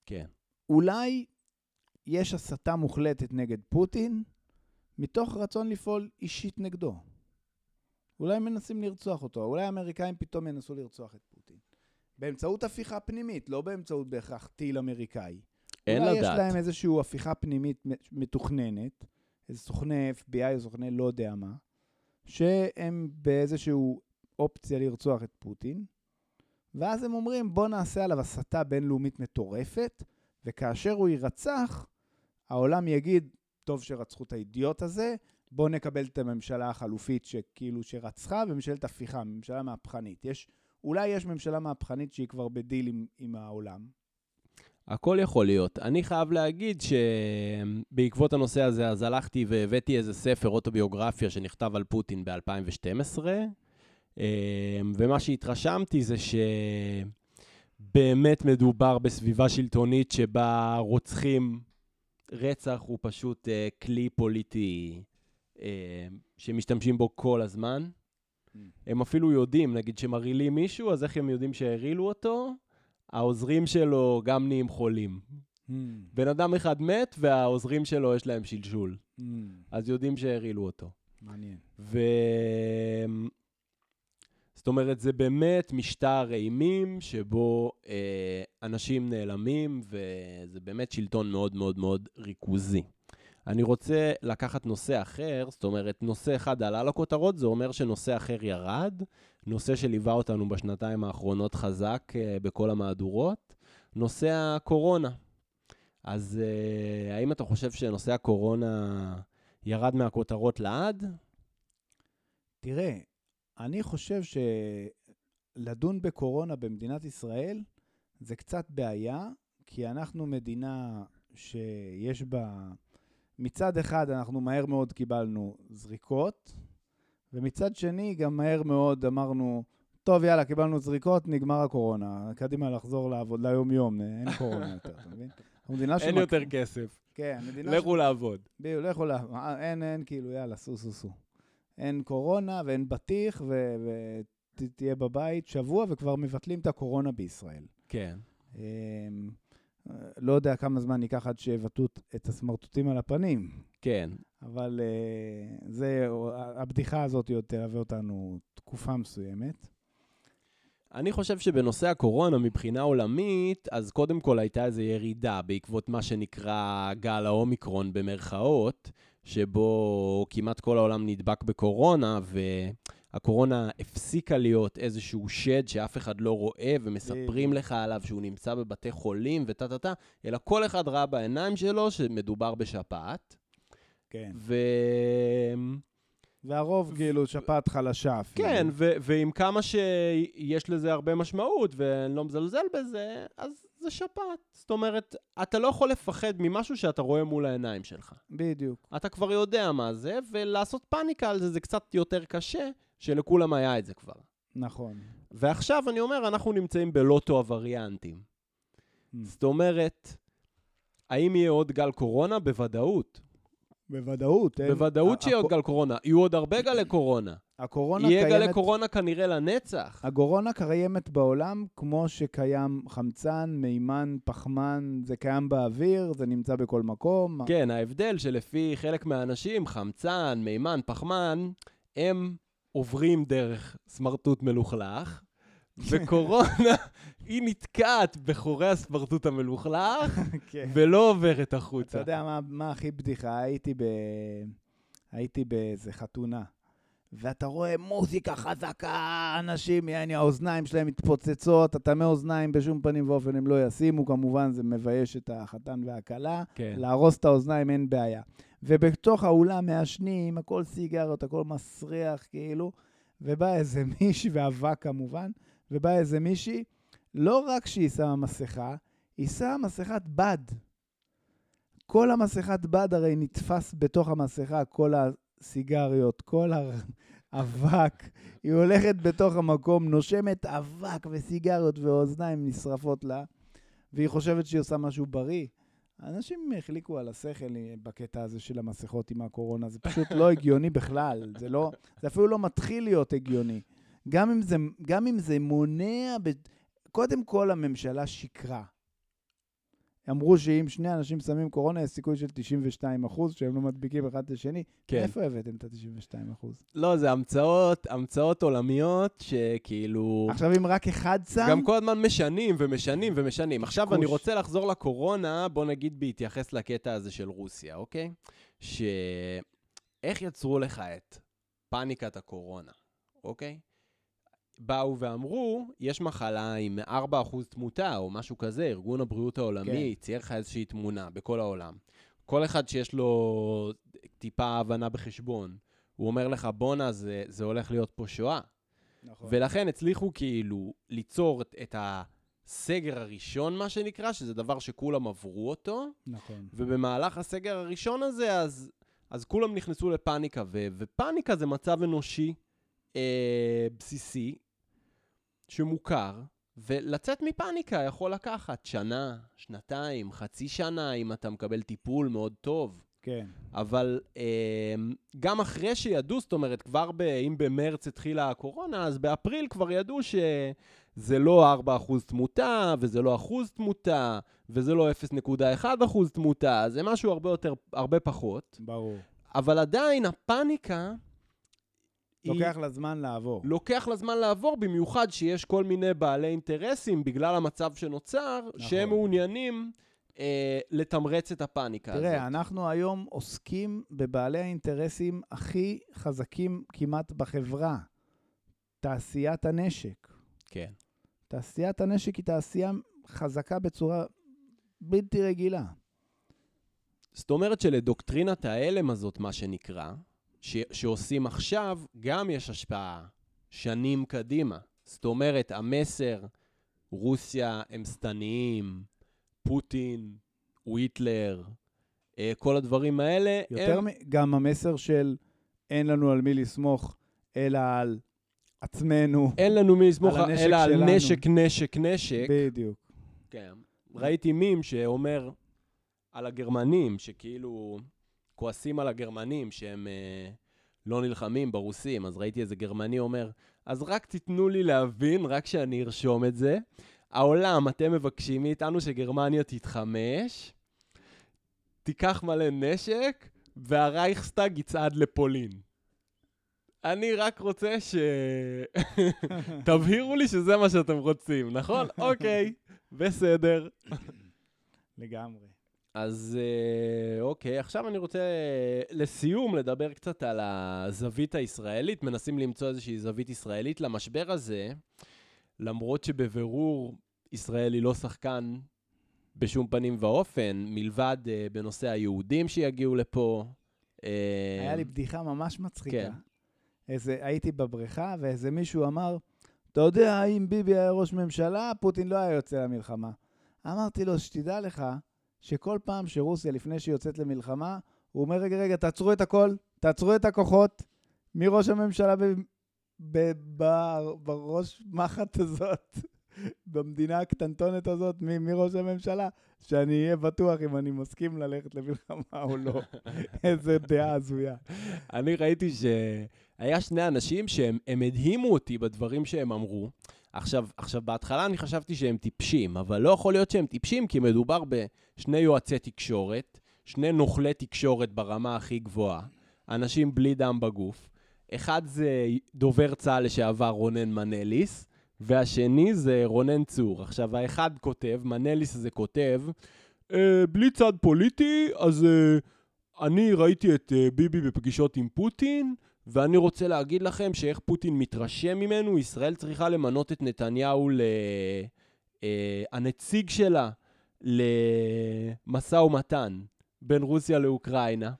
S1: כן.
S2: אולי יש הסתה מוחלטת נגד פוטין, מתוך רצון לפעול אישית נגדו. אולי מנסים לרצוח אותו, אולי האמריקאים פתאום ינסו לרצוח את פוטין. באמצעות הפיכה פנימית, לא באמצעות בהכרח טיל אמריקאי.
S1: אין
S2: אולי
S1: לדעת.
S2: יש להם איזושהי הפיכה פנימית מתוכננת, איזה סוכני FBI או סוכני לא יודע מה, שהם באיזושהי אופציה לרצוח את פוטין, ואז הם אומרים, בוא נעשה עליו הסתה בינלאומית מטורפת, וכאשר הוא יירצח, העולם יגיד, טוב שרצחו את האידיוט הזה, בוא נקבל את הממשלה החלופית שכאילו שרצחה, וממשלת הפיכה, ממשלה מהפכנית. יש, אולי יש ממשלה מהפכנית שהיא כבר בדיל עם, עם העולם.
S1: הכל יכול להיות. אני חייב להגיד שבעקבות הנושא הזה, אז הלכתי והבאתי איזה ספר אוטוביוגרפיה שנכתב על פוטין ב-2012, ומה שהתרשמתי זה שבאמת מדובר בסביבה שלטונית שבה רוצחים, רצח הוא פשוט אה, כלי פוליטי אה, שמשתמשים בו כל הזמן. הם אפילו יודעים, נגיד שמרעילים מישהו, אז איך הם יודעים שהרעילו אותו? העוזרים שלו גם נהיים חולים. בן אדם אחד מת והעוזרים שלו יש להם שלשול. אז יודעים שהרעילו אותו.
S2: מעניין.
S1: ו... זאת אומרת, זה באמת משטר אימים שבו אה, אנשים נעלמים, וזה באמת שלטון מאוד מאוד מאוד ריכוזי. אני רוצה לקחת נושא אחר, זאת אומרת, נושא אחד עלה לכותרות, זה אומר שנושא אחר ירד. נושא שליווה אותנו בשנתיים האחרונות חזק אה, בכל המהדורות, נושא הקורונה. אז אה, האם אתה חושב שנושא הקורונה ירד מהכותרות לעד?
S2: תראה, אני חושב שלדון בקורונה במדינת ישראל זה קצת בעיה, כי אנחנו מדינה שיש בה... מצד אחד, אנחנו מהר מאוד קיבלנו זריקות, ומצד שני, גם מהר מאוד אמרנו, טוב, יאללה, קיבלנו זריקות, נגמר הקורונה. קדימה לחזור לעבוד ליום-יום, אין קורונה יותר, אתה מבין? המדינה
S1: אין
S2: שמק-
S1: יותר כסף,
S2: כן, המדינה...
S1: לכו לעבוד.
S2: בדיוק, לכו ל... אה, אין, אין, כאילו, יאללה, סעו, סעו, סעו. אין קורונה ואין בטיח, ותהיה בבית שבוע, וכבר מבטלים את הקורונה בישראל.
S1: כן.
S2: אמ, לא יודע כמה זמן ייקח עד שיבטאו את הסמרטוטים על הפנים,
S1: כן.
S2: אבל אה, זה, הבדיחה הזאת עוד תלווה אותנו תקופה מסוימת.
S1: אני חושב שבנושא הקורונה, מבחינה עולמית, אז קודם כל הייתה איזו ירידה בעקבות מה שנקרא גל האומיקרון במרכאות, שבו כמעט כל העולם נדבק בקורונה, והקורונה הפסיקה להיות איזשהו שד שאף אחד לא רואה, ומספרים. לך עליו שהוא נמצא בבתי חולים וטה-טה-טה, אלא כל אחד ראה בעיניים שלו שמדובר בשפעת.
S2: כן.
S1: ו...
S2: והרוב, כאילו, שפעת חלשה אפילו.
S1: כן, ו- ועם כמה שיש לזה הרבה משמעות, ואני לא מזלזל בזה, אז זה שפעת. זאת אומרת, אתה לא יכול לפחד ממשהו שאתה רואה מול העיניים שלך.
S2: בדיוק.
S1: אתה כבר יודע מה זה, ולעשות פאניקה על זה זה קצת יותר קשה, שלכולם היה את זה כבר.
S2: נכון.
S1: ועכשיו אני אומר, אנחנו נמצאים בלוטו הווריאנטים. זאת אומרת, האם יהיה עוד גל קורונה? בוודאות.
S2: בוודאות. אין-
S1: בוודאות שיהיה עוד גל קורונה. יהיו עוד הרבה גלי קורונה.
S2: הקורונה
S1: יהיה
S2: קיימת...
S1: גלי קורונה כנראה לנצח.
S2: הקורונה קיימת בעולם כמו שקיים חמצן, מימן, פחמן, זה קיים באוויר, זה נמצא בכל מקום.
S1: כן, ההבדל שלפי חלק מהאנשים, חמצן, מימן, פחמן, הם עוברים דרך סמרטוט מלוכלך, וקורונה, היא נתקעת בחורי הסמרטוט המלוכלך,
S2: כן.
S1: ולא עוברת
S2: אתה
S1: החוצה.
S2: יודע מה, מה הכי בדיחה? הייתי, ב... הייתי באיזה חתונה, ואתה רואה מוזיקה חזקה, אנשים, יעני, האוזניים שלהם מתפוצצות, הטמי אוזניים בשום פנים ואופן הם לא ישימו, כמובן זה מבייש את החתן והכלה.
S1: כן.
S2: להרוס את האוזניים אין בעיה. ובתוך האולם מעשנים, הכל סיגריות, הכל מסריח כאילו, ובא איזה מישהי, ואבק כמובן, ובא איזה מישהי, לא רק שהיא שמה מסכה, היא שמה מסכת בד. כל המסכת בד הרי נתפס בתוך המסכה, כל הסיגריות, כל האבק. היא הולכת בתוך המקום, נושמת אבק וסיגריות ואוזניים נשרפות לה, והיא חושבת שהיא עושה משהו בריא. אנשים החליקו על השכל בקטע הזה של המסכות עם הקורונה, זה פשוט לא הגיוני בכלל, זה, לא, זה אפילו לא מתחיל להיות הגיוני. גם אם זה, גם אם זה מונע, ב... קודם כל הממשלה שיקרה. אמרו שאם שני אנשים שמים קורונה, יש סיכוי של 92 אחוז, שהם לא מדביקים אחד את השני.
S1: כן.
S2: מאיפה הבאתם את ה-92 אחוז?
S1: לא, זה המצאות, המצאות עולמיות שכאילו...
S2: עכשיו, אם רק אחד שם,
S1: גם כל הזמן משנים ומשנים ומשנים. עכשיו
S2: קשקוש.
S1: אני רוצה לחזור לקורונה, בוא נגיד בהתייחס לקטע הזה של רוסיה, אוקיי? ש... איך יצרו לך את פאניקת הקורונה, אוקיי? באו ואמרו, יש מחלה עם 4% תמותה או משהו כזה, ארגון הבריאות העולמי
S2: כן.
S1: צייר לך איזושהי תמונה בכל העולם. כל אחד שיש לו טיפה הבנה בחשבון, הוא אומר לך, בואנה, זה, זה הולך להיות פה שואה.
S2: נכון.
S1: ולכן הצליחו כאילו ליצור את, את הסגר הראשון, מה שנקרא, שזה דבר שכולם עברו אותו,
S2: נכון.
S1: ובמהלך הסגר הראשון הזה, אז, אז כולם נכנסו לפאניקה, ו, ופאניקה זה מצב אנושי אה, בסיסי, שמוכר, ולצאת מפאניקה יכול לקחת שנה, שנתיים, חצי שנה, אם אתה מקבל טיפול מאוד טוב.
S2: כן.
S1: אבל אה, גם אחרי שידעו, זאת אומרת, כבר ב, אם במרץ התחילה הקורונה, אז באפריל כבר ידעו שזה לא 4% תמותה, וזה לא אחוז תמותה, וזה לא 0.1% תמותה, זה משהו הרבה יותר, הרבה פחות.
S2: ברור.
S1: אבל עדיין הפאניקה... היא-
S2: לוקח לה זמן לעבור.
S1: לוקח לה זמן לעבור, במיוחד שיש כל מיני בעלי אינטרסים, בגלל המצב שנוצר,
S2: נכון.
S1: שהם מעוניינים אה, לתמרץ את הפאניקה הזאת.
S2: תראה, אנחנו היום עוסקים בבעלי האינטרסים הכי חזקים כמעט בחברה. תעשיית הנשק.
S1: כן.
S2: תעשיית הנשק היא תעשייה חזקה בצורה בלתי רגילה.
S1: זאת אומרת שלדוקטרינת ההלם הזאת, מה שנקרא, ש- שעושים עכשיו, גם יש השפעה שנים קדימה. זאת אומרת, המסר, רוסיה הם שטניים, פוטין, הוא היטלר, אה, כל הדברים האלה,
S2: יותר
S1: הם...
S2: גם המסר של אין לנו על מי לסמוך, אלא על עצמנו.
S1: אין לנו מי לסמוך,
S2: על
S1: אלא על
S2: שלנו.
S1: נשק, נשק, נשק.
S2: בדיוק.
S1: כן. ראיתי מים שאומר על הגרמנים, שכאילו כועסים על הגרמנים שהם אה, לא נלחמים ברוסים, אז ראיתי איזה גרמני אומר, אז רק תיתנו לי להבין, רק שאני ארשום את זה. העולם, אתם מבקשים מאיתנו שגרמניה תתחמש, תיקח מלא נשק, והרייכסטאג יצעד לפולין. אני רק רוצה ש... תבהירו לי שזה מה שאתם רוצים, נכון? אוקיי, בסדר.
S2: לגמרי.
S1: אז אה, אוקיי, עכשיו אני רוצה אה, לסיום לדבר קצת על הזווית הישראלית. מנסים למצוא איזושהי זווית ישראלית למשבר הזה, למרות שבבירור ישראל היא לא שחקן בשום פנים ואופן, מלבד אה, בנושא היהודים שיגיעו לפה. אה,
S2: היה לי בדיחה ממש מצחיקה.
S1: כן.
S2: איזה, הייתי בבריכה, ואיזה מישהו אמר, אתה יודע, אם ביבי היה ראש ממשלה, פוטין לא היה יוצא למלחמה. אמרתי לו, שתדע לך, שכל פעם שרוסיה, לפני שהיא יוצאת למלחמה, הוא אומר, רגע, רגע, תעצרו את הכל, תעצרו את הכוחות, מראש הממשלה ב, ב, ב, בראש מחט הזאת, במדינה הקטנטונת הזאת, מ- מראש הממשלה, שאני אהיה בטוח אם אני מסכים ללכת למלחמה או לא. איזה דעה הזויה.
S1: אני ראיתי שהיה שני אנשים שהם הם הדהימו אותי בדברים שהם אמרו. עכשיו, עכשיו, בהתחלה אני חשבתי שהם טיפשים, אבל לא יכול להיות שהם טיפשים, כי מדובר בשני יועצי תקשורת, שני נוכלי תקשורת ברמה הכי גבוהה, אנשים בלי דם בגוף. אחד זה דובר צה"ל לשעבר רונן מנליס, והשני זה רונן צור. עכשיו, האחד כותב, מנליס זה כותב, אה, בלי צד פוליטי, אז אה, אני ראיתי את אה, ביבי בפגישות עם פוטין, ואני רוצה להגיד לכם שאיך פוטין מתרשם ממנו, ישראל צריכה למנות את נתניהו ל... אה, הנציג שלה למשא ומתן בין רוסיה לאוקראינה.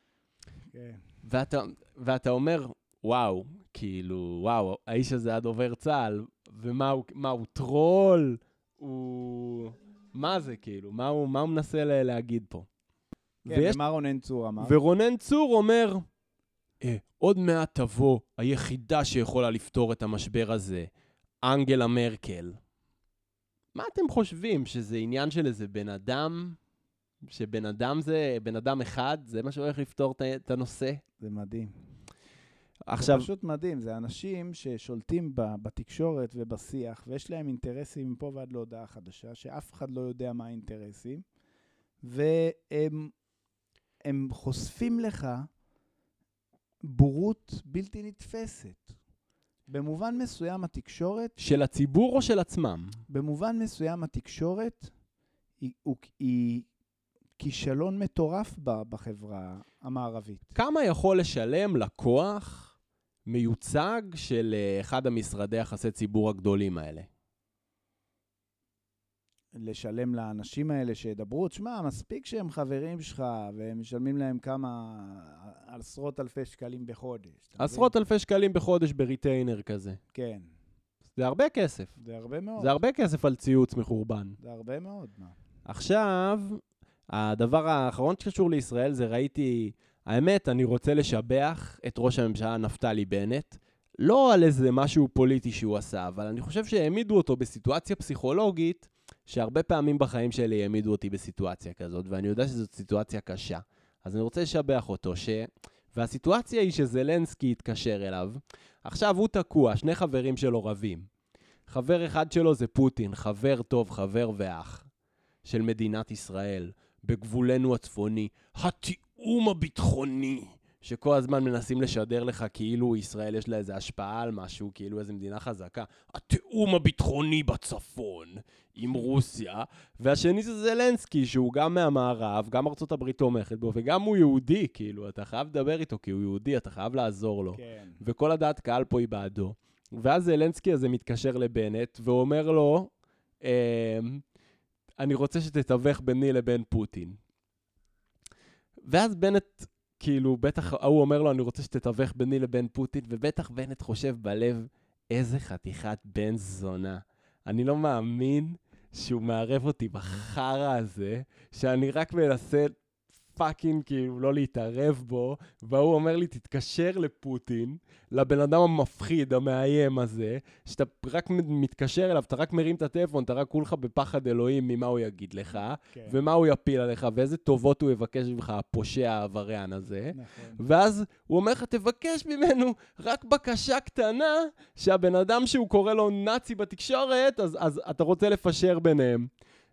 S2: כן.
S1: ואתה, ואתה אומר, וואו, כאילו, וואו, האיש הזה היה דובר צה"ל, ומה הוא, מה, הוא טרול? הוא... מה זה, כאילו? מה הוא, מה הוא מנסה להגיד פה?
S2: כן,
S1: ויש
S2: ומה רונן צור אמר?
S1: ורונן צור אומר, עוד מעט תבוא היחידה שיכולה לפתור את המשבר הזה, אנגלה מרקל. מה אתם חושבים, שזה עניין של איזה בן אדם? שבן אדם זה, בן אדם אחד, זה מה שהולך לפתור את הנושא?
S2: זה מדהים.
S1: עכשיו,
S2: זה פשוט מדהים, זה אנשים ששולטים ב- בתקשורת ובשיח, ויש להם אינטרסים מפה ועד להודעה חדשה, שאף אחד לא יודע מה האינטרסים, והם הם חושפים לך בורות בלתי נתפסת. במובן מסוים התקשורת,
S1: של הציבור או של עצמם?
S2: במובן מסוים התקשורת היא, הוא, היא כישלון מטורף ב- בחברה המערבית.
S1: כמה יכול לשלם לקוח מיוצג של אה, אחד המשרדי יחסי ציבור הגדולים האלה?
S2: לשלם לאנשים האלה שידברו, תשמע, מספיק שהם חברים שלך והם משלמים להם כמה עשרות אלפי שקלים בחודש.
S1: עשרות אלפי שקלים בחודש בריטיינר כזה.
S2: כן,
S1: זה הרבה כסף.
S2: זה הרבה מאוד.
S1: זה הרבה כסף על ציוץ מחורבן.
S2: זה הרבה מאוד, מה.
S1: עכשיו, הדבר האחרון שקשור לישראל זה ראיתי, האמת, אני רוצה לשבח את ראש הממשלה נפתלי בנט, לא על איזה משהו פוליטי שהוא עשה, אבל אני חושב שהעמידו אותו בסיטואציה פסיכולוגית, שהרבה פעמים בחיים שלי העמידו אותי בסיטואציה כזאת, ואני יודע שזאת סיטואציה קשה. אז אני רוצה לשבח אותו, ש... והסיטואציה היא שזלנסקי התקשר אליו. עכשיו הוא תקוע, שני חברים שלו רבים. חבר אחד שלו זה פוטין, חבר טוב, חבר ואח. של מדינת ישראל, בגבולנו הצפוני, התיאום הביטחוני, שכל הזמן מנסים לשדר לך כאילו ישראל יש לה איזו השפעה על משהו, כאילו איזו מדינה חזקה. התיאום הביטחוני בצפון עם רוסיה, והשני זה זלנסקי, שהוא גם מהמערב, גם ארצות הברית תומכת בו, וגם הוא יהודי, כאילו, אתה חייב לדבר איתו כי הוא יהודי, אתה חייב לעזור לו.
S2: כן.
S1: וכל הדעת קהל פה היא בעדו. ואז זלנסקי הזה מתקשר לבנט ואומר לו, אמ, אני רוצה שתתווך ביני לבין פוטין. ואז בנט, כאילו, בטח, ההוא אומר לו, אני רוצה שתתווך ביני לבין פוטין, ובטח בנט חושב בלב, איזה חתיכת בן זונה. אני לא מאמין שהוא מערב אותי בחרא הזה, שאני רק מנסה fucking כאילו לא להתערב בו, והוא אומר לי, תתקשר לפוטין, לבן אדם המפחיד, המאיים הזה, שאתה רק מתקשר אליו, אתה רק מרים את הטלפון, אתה רק כולך בפחד אלוהים ממה הוא יגיד לך,
S2: כן.
S1: ומה הוא יפיל עליך, ואיזה טובות הוא יבקש ממך, הפושע העבריין הזה.
S2: נכון.
S1: ואז הוא אומר לך, תבקש ממנו רק בקשה קטנה, שהבן אדם שהוא קורא לו נאצי בתקשורת, אז, אז אתה רוצה לפשר ביניהם.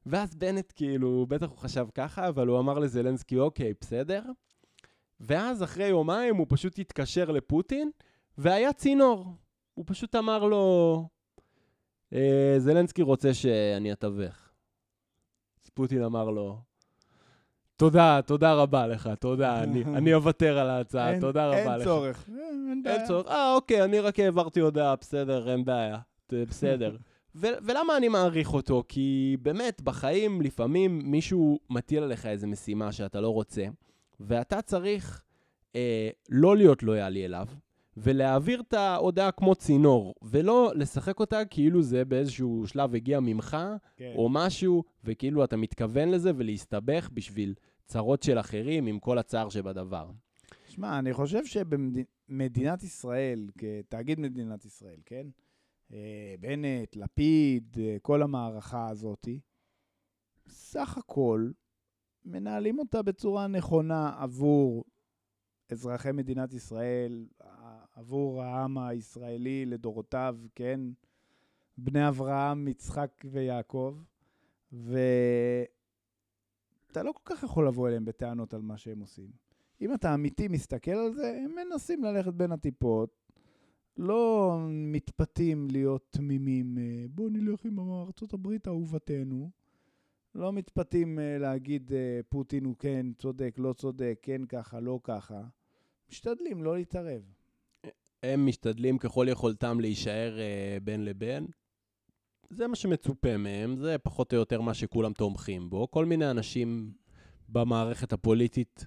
S1: ואז בנט כאילו, בטח הוא חשב ככה, אבל הוא אמר לזלנסקי, אוקיי, בסדר. ואז אחרי יומיים הוא פשוט התקשר לפוטין, והיה צינור. הוא פשוט אמר לו, אה, זלנסקי רוצה שאני אתווך. אז פוטין אמר לו, תודה, תודה רבה לך, תודה, אני, אני אוותר על ההצעה,
S2: אין-
S1: תודה רבה
S2: אין
S1: לך.
S2: צורך. אה, אין בעיה.
S1: אין צורך. אה, אוקיי, אני רק העברתי הודעה, בסדר, אין בעיה. בסדר. ו- ולמה אני מעריך אותו? כי באמת, בחיים לפעמים מישהו מטיל עליך איזו משימה שאתה לא רוצה, ואתה צריך אה, לא להיות לויאלי אליו, ולהעביר את ההודעה כמו צינור, ולא לשחק אותה כאילו זה באיזשהו שלב הגיע ממך,
S2: כן.
S1: או משהו, וכאילו אתה מתכוון לזה, ולהסתבך בשביל צרות של אחרים עם כל הצער שבדבר.
S2: שמע, אני חושב שבמדינת ישראל, כתאגיד מדינת ישראל, כן? אה, בנט, לפיד, אה, כל המערכה הזאתי, סך הכל מנהלים אותה בצורה נכונה עבור אזרחי מדינת ישראל, עבור העם הישראלי לדורותיו, כן? בני אברהם, יצחק ויעקב, ואתה לא כל כך יכול לבוא אליהם בטענות על מה שהם עושים. אם אתה אמיתי מסתכל על זה, הם מנסים ללכת בין הטיפות, לא מתפתים להיות תמימים, אה, בוא נלך עם ארצות הברית אהובתנו. לא מתפתים אה, להגיד אה, פוטין הוא כן צודק, לא צודק, כן ככה, לא ככה. משתדלים לא להתערב.
S1: הם משתדלים ככל יכולתם להישאר בין לבין. זה מה שמצופה מהם, זה פחות או יותר מה שכולם תומכים בו. כל מיני אנשים במערכת הפוליטית,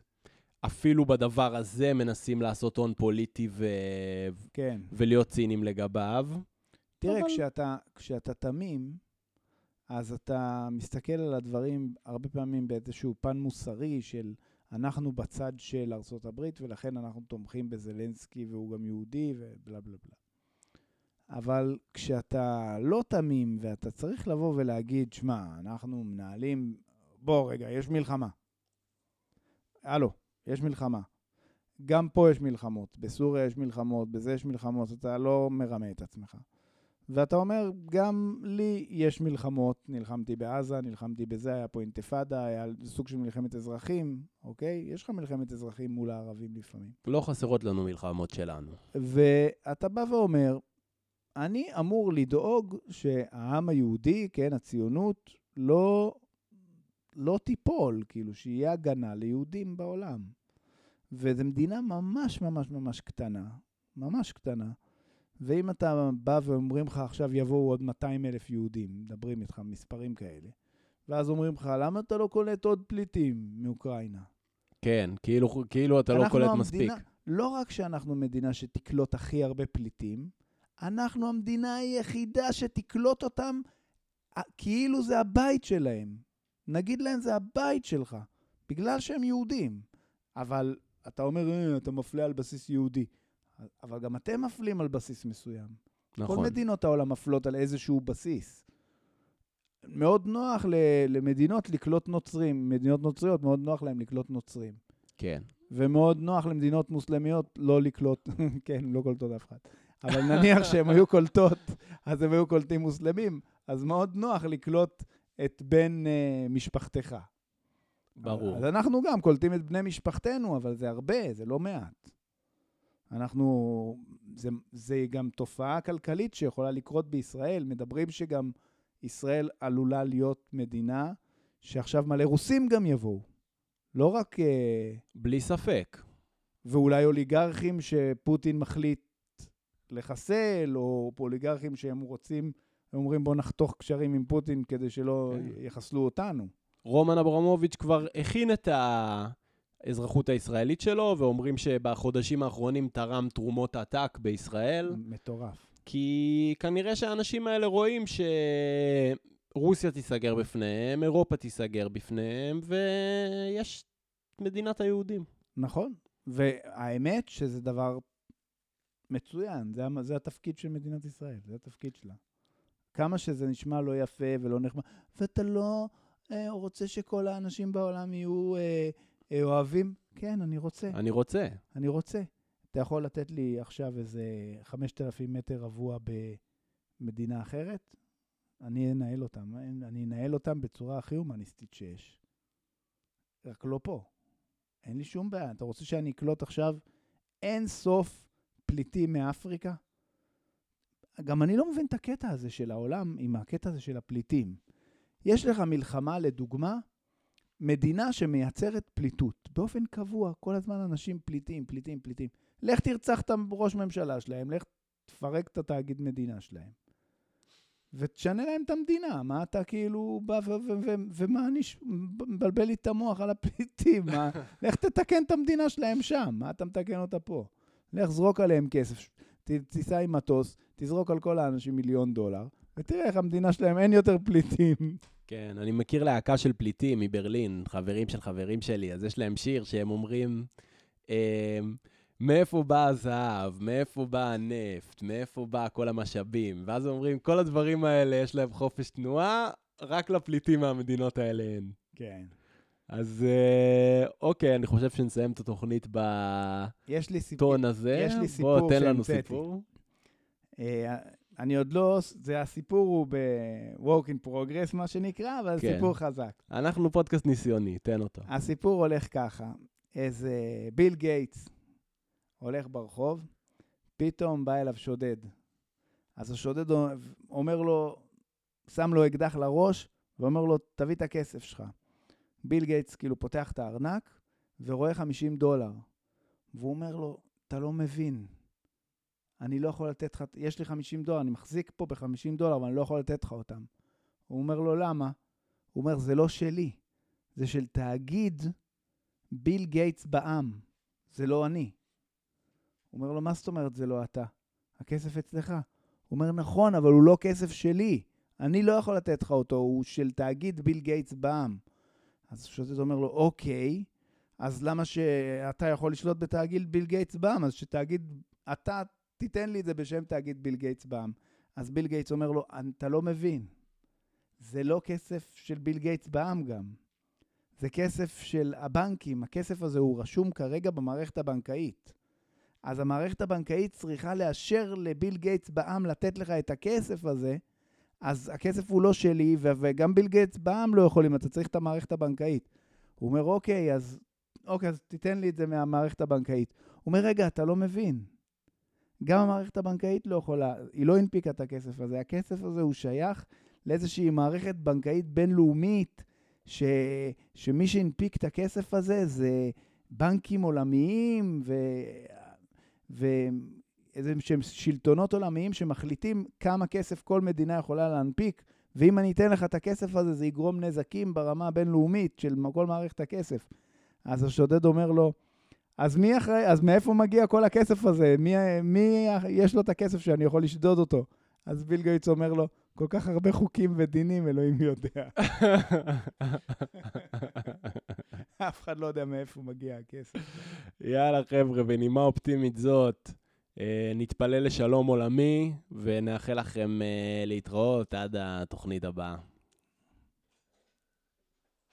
S1: אפילו בדבר הזה, מנסים לעשות הון פוליטי ו...
S2: כן.
S1: ולהיות ציניים לגביו.
S2: תראה,
S1: אבל-
S2: כשאתה, כשאתה תמים, אז אתה מסתכל על הדברים הרבה פעמים באיזשהו פן מוסרי של אנחנו בצד של ארצות הברית, ולכן אנחנו תומכים בזלנסקי והוא גם יהודי ובלה בלה בלה. אבל כשאתה לא תמים ואתה צריך לבוא ולהגיד, שמע, אנחנו מנהלים, בוא רגע, יש מלחמה. הלו, יש מלחמה. גם פה יש מלחמות, בסוריה יש מלחמות, בזה יש מלחמות, אתה לא מרמה את עצמך. ואתה אומר, גם לי יש מלחמות, נלחמתי בעזה, נלחמתי בזה, היה פה אינתיפאדה, היה סוג של מלחמת אזרחים, אוקיי? יש לך מלחמת אזרחים מול הערבים לפעמים.
S1: לא חסרות לנו מלחמות שלנו.
S2: ואתה בא ואומר, אני אמור לדאוג שהעם היהודי, כן, הציונות, לא, לא תיפול, כאילו, שיהיה הגנה ליהודים בעולם. וזו מדינה ממש ממש ממש קטנה, ממש קטנה. ואם אתה בא ואומרים לך, עכשיו יבואו עוד 200 אלף יהודים, מדברים איתך מספרים כאלה, ואז אומרים לך, למה אתה לא קולט עוד פליטים מאוקראינה?
S1: כן, כאילו, כאילו אתה לא קולט
S2: המדינה,
S1: מספיק.
S2: לא רק שאנחנו מדינה שתקלוט הכי הרבה פליטים, אנחנו המדינה היחידה שתקלוט אותם כאילו זה הבית שלהם. נגיד להם, זה הבית שלך, בגלל שהם יהודים. אבל אתה אומר, אה, אתה מפלה על בסיס יהודי. אבל גם אתם מפלים על בסיס מסוים.
S1: נכון.
S2: כל מדינות העולם מפלות על איזשהו בסיס. מאוד נוח למדינות לקלוט נוצרים. מדינות נוצריות, מאוד נוח להם לקלוט נוצרים.
S1: כן.
S2: ומאוד נוח למדינות מוסלמיות לא לקלוט, כן, לא קולטות אף אחד. אבל נניח שהן היו קולטות, אז הם היו קולטים מוסלמים, אז מאוד נוח לקלוט את בן uh, משפחתך.
S1: ברור.
S2: אז אנחנו גם קולטים את בני משפחתנו, אבל זה הרבה, זה לא מעט. אנחנו, זה, זה גם תופעה כלכלית שיכולה לקרות בישראל. מדברים שגם ישראל עלולה להיות מדינה שעכשיו מלא רוסים גם יבואו. לא רק... אה,
S1: בלי ספק.
S2: ואולי אוליגרכים שפוטין מחליט לחסל, או אוליגרכים שהם רוצים, הם אומרים בואו נחתוך קשרים עם פוטין כדי שלא כן. יחסלו אותנו.
S1: רומן אברמוביץ' כבר הכין את האזרחות הישראלית שלו, ואומרים שבחודשים האחרונים תרם תרומות עתק בישראל.
S2: מטורף.
S1: כי כנראה שהאנשים האלה רואים שרוסיה תיסגר בפניהם, אירופה תיסגר בפניהם, ויש מדינת היהודים.
S2: נכון, והאמת שזה דבר מצוין, זה, זה התפקיד של מדינת ישראל, זה התפקיד שלה. כמה שזה נשמע לא יפה ולא נחמד, ואתה לא אה, רוצה שכל האנשים בעולם יהיו אה, אה, אוהבים? כן, אני רוצה. אני
S1: רוצה.
S2: אני רוצה. אתה יכול לתת לי עכשיו איזה 5,000 מטר רבוע במדינה אחרת? אני אנהל אותם. אני אנהל אותם בצורה הכי הומניסטית שיש. רק לא פה. אין לי שום בעיה. אתה רוצה שאני אקלוט עכשיו אין סוף פליטים מאפריקה? גם אני לא מבין את הקטע הזה של העולם עם הקטע הזה של הפליטים. יש לך מלחמה, לדוגמה, מדינה שמייצרת פליטות. באופן קבוע, כל הזמן אנשים פליטים, פליטים, פליטים. לך תרצח את הראש ממשלה שלהם, לך תפרק את התאגיד מדינה שלהם. ותשנה להם את המדינה. מה אתה כאילו בא ומה אני מבלבל לי את המוח על הפליטים? מה? לך תתקן את המדינה שלהם שם, מה אתה מתקן אותה פה? לך זרוק עליהם כסף, תיסע עם מטוס, תזרוק על כל האנשים מיליון דולר, ותראה איך המדינה שלהם אין יותר פליטים.
S1: כן, אני מכיר להקה של פליטים מברלין, חברים של חברים שלי, אז יש להם שיר שהם אומרים, אה, מאיפה בא הזהב, מאיפה בא הנפט, מאיפה בא כל המשאבים, ואז אומרים, כל הדברים האלה יש להם חופש תנועה, רק לפליטים מהמדינות האלה אין.
S2: כן.
S1: אז אה, אוקיי, אני חושב שנסיים את התוכנית בטון הזה.
S2: יש לי סיפור
S1: בוא, תן לנו סיפור.
S2: אה, אני עוד לא, זה הסיפור הוא ב-work in progress, מה שנקרא, אבל כן. סיפור חזק.
S1: אנחנו פודקאסט ניסיוני, תן אותו.
S2: הסיפור הולך ככה, איזה ביל גייטס הולך ברחוב, פתאום בא אליו שודד. אז השודד אומר לו, שם לו אקדח לראש, ואומר לו, תביא את הכסף שלך. ביל גייטס כאילו פותח את הארנק ורואה 50 דולר. והוא אומר לו, אתה לא מבין, אני לא יכול לתת לך, יש לי 50 דולר, אני מחזיק פה ב-50 דולר, אבל אני לא יכול לתת לך אותם. הוא אומר לו, למה? הוא אומר, זה לא שלי, זה של תאגיד ביל גייטס בע"מ, זה לא אני. הוא אומר לו, מה זאת אומרת זה לא אתה? הכסף אצלך. הוא אומר, נכון, אבל הוא לא כסף שלי. אני לא יכול לתת לך אותו, הוא של תאגיד ביל גייטס בע"מ. אז השודד אומר לו, אוקיי, אז למה שאתה יכול לשלוט בתאגיד ביל גייטס בע"מ? אז שתאגיד, אתה תיתן לי את זה בשם תאגיד ביל גייטס בע"מ. אז ביל גייטס אומר לו, אתה לא מבין, זה לא כסף של ביל גייטס בע"מ גם. זה כסף של הבנקים, הכסף הזה הוא רשום כרגע במערכת הבנקאית. אז המערכת הבנקאית צריכה לאשר לביל גייטס בע"מ לתת לך את הכסף הזה, אז הכסף הוא לא שלי, וגם ביל גייטס בע"מ לא יכולים, אתה צריך את המערכת הבנקאית. הוא אומר, אוקיי, אז, אוקיי, אז תיתן לי את זה מהמערכת הבנקאית. הוא אומר, רגע, אתה לא מבין. גם המערכת הבנקאית לא יכולה, היא לא הנפיקה את הכסף הזה. הכסף הזה הוא שייך לאיזושהי מערכת בנקאית בינלאומית, ש, שמי שהנפיק את הכסף הזה זה בנקים עולמיים ו... ואיזה שהם שלטונות עולמיים שמחליטים כמה כסף כל מדינה יכולה להנפיק, ואם אני אתן לך את הכסף הזה, זה יגרום נזקים ברמה הבינלאומית של כל מערכת הכסף. אז השודד אומר לו, אז מי אחראי, אז מאיפה מגיע כל הכסף הזה? מי, מי יש לו את הכסף שאני יכול לשדוד אותו? אז ביל גייטס אומר לו, כל כך הרבה חוקים ודינים, אלוהים יודע. אף אחד לא יודע מאיפה מגיע הכסף.
S1: יאללה, חבר'ה, בנימה אופטימית זאת, אה, נתפלל לשלום עולמי, ונאחל לכם אה, להתראות עד התוכנית הבאה.